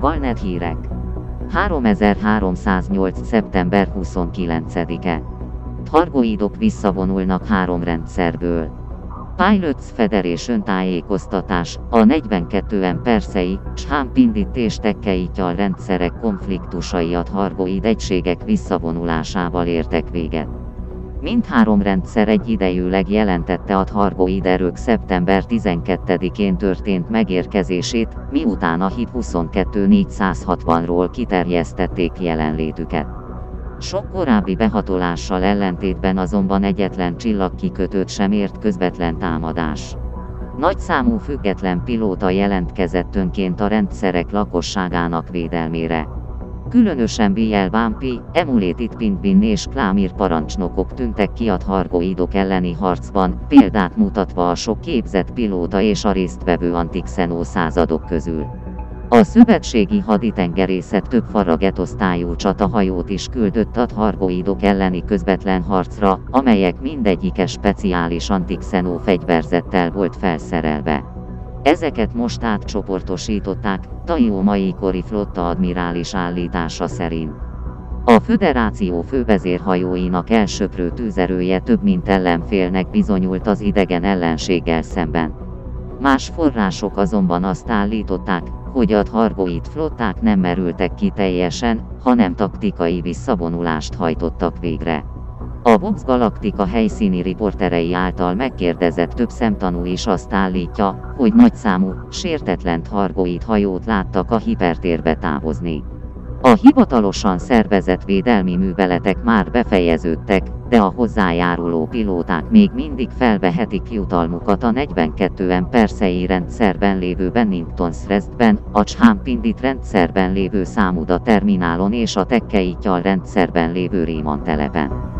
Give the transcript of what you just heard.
Net hírek. 3308. szeptember 29-e. Targoidok visszavonulnak három rendszerből. Pilots Federation tájékoztatás, a 42 perszei, Shámpindit és Tekkeitjal rendszerek konfliktusai a Targoid egységek visszavonulásával értek véget. Mindhárom rendszer egyidejűleg jelentette a Thargoid erők szeptember 12-én történt megérkezését, miután a HIP 22460-ról kiterjesztették jelenlétüket. Sok korábbi behatolással ellentétben azonban egyetlen csillagkikötőt sem ért közvetlen támadás. Nagy számú független pilóta jelentkezett önként a rendszerek lakosságának védelmére. Különösen B.L. Vampi, Emulétit Pintbin és Klámir parancsnokok tűntek ki a hargoidok elleni harcban, példát mutatva a sok képzett pilóta és a résztvevő antikszenó századok közül. A szövetségi haditengerészet több faragetosztályú csatahajót is küldött a hargoidok elleni közvetlen harcra, amelyek mindegyike speciális antikszenó fegyverzettel volt felszerelve. Ezeket most átcsoportosították, Taió mai kori flotta admirális állítása szerint. A föderáció fővezérhajóinak elsöprő tűzerője több mint ellenfélnek bizonyult az idegen ellenséggel szemben. Más források azonban azt állították, hogy a Hargoit flották nem merültek ki teljesen, hanem taktikai visszavonulást hajtottak végre. A Vox Galactica helyszíni riporterei által megkérdezett több szemtanú is azt állítja, hogy nagyszámú, sértetlen Hargoit hajót láttak a hipertérbe távozni. A hivatalosan szervezett védelmi műveletek már befejeződtek, de a hozzájáruló pilóták még mindig felvehetik jutalmukat a 42 perszei rendszerben lévő Bennington Srestben, a Champindit rendszerben lévő Számuda terminálon és a Tekkeittyal rendszerben lévő Réman telepen.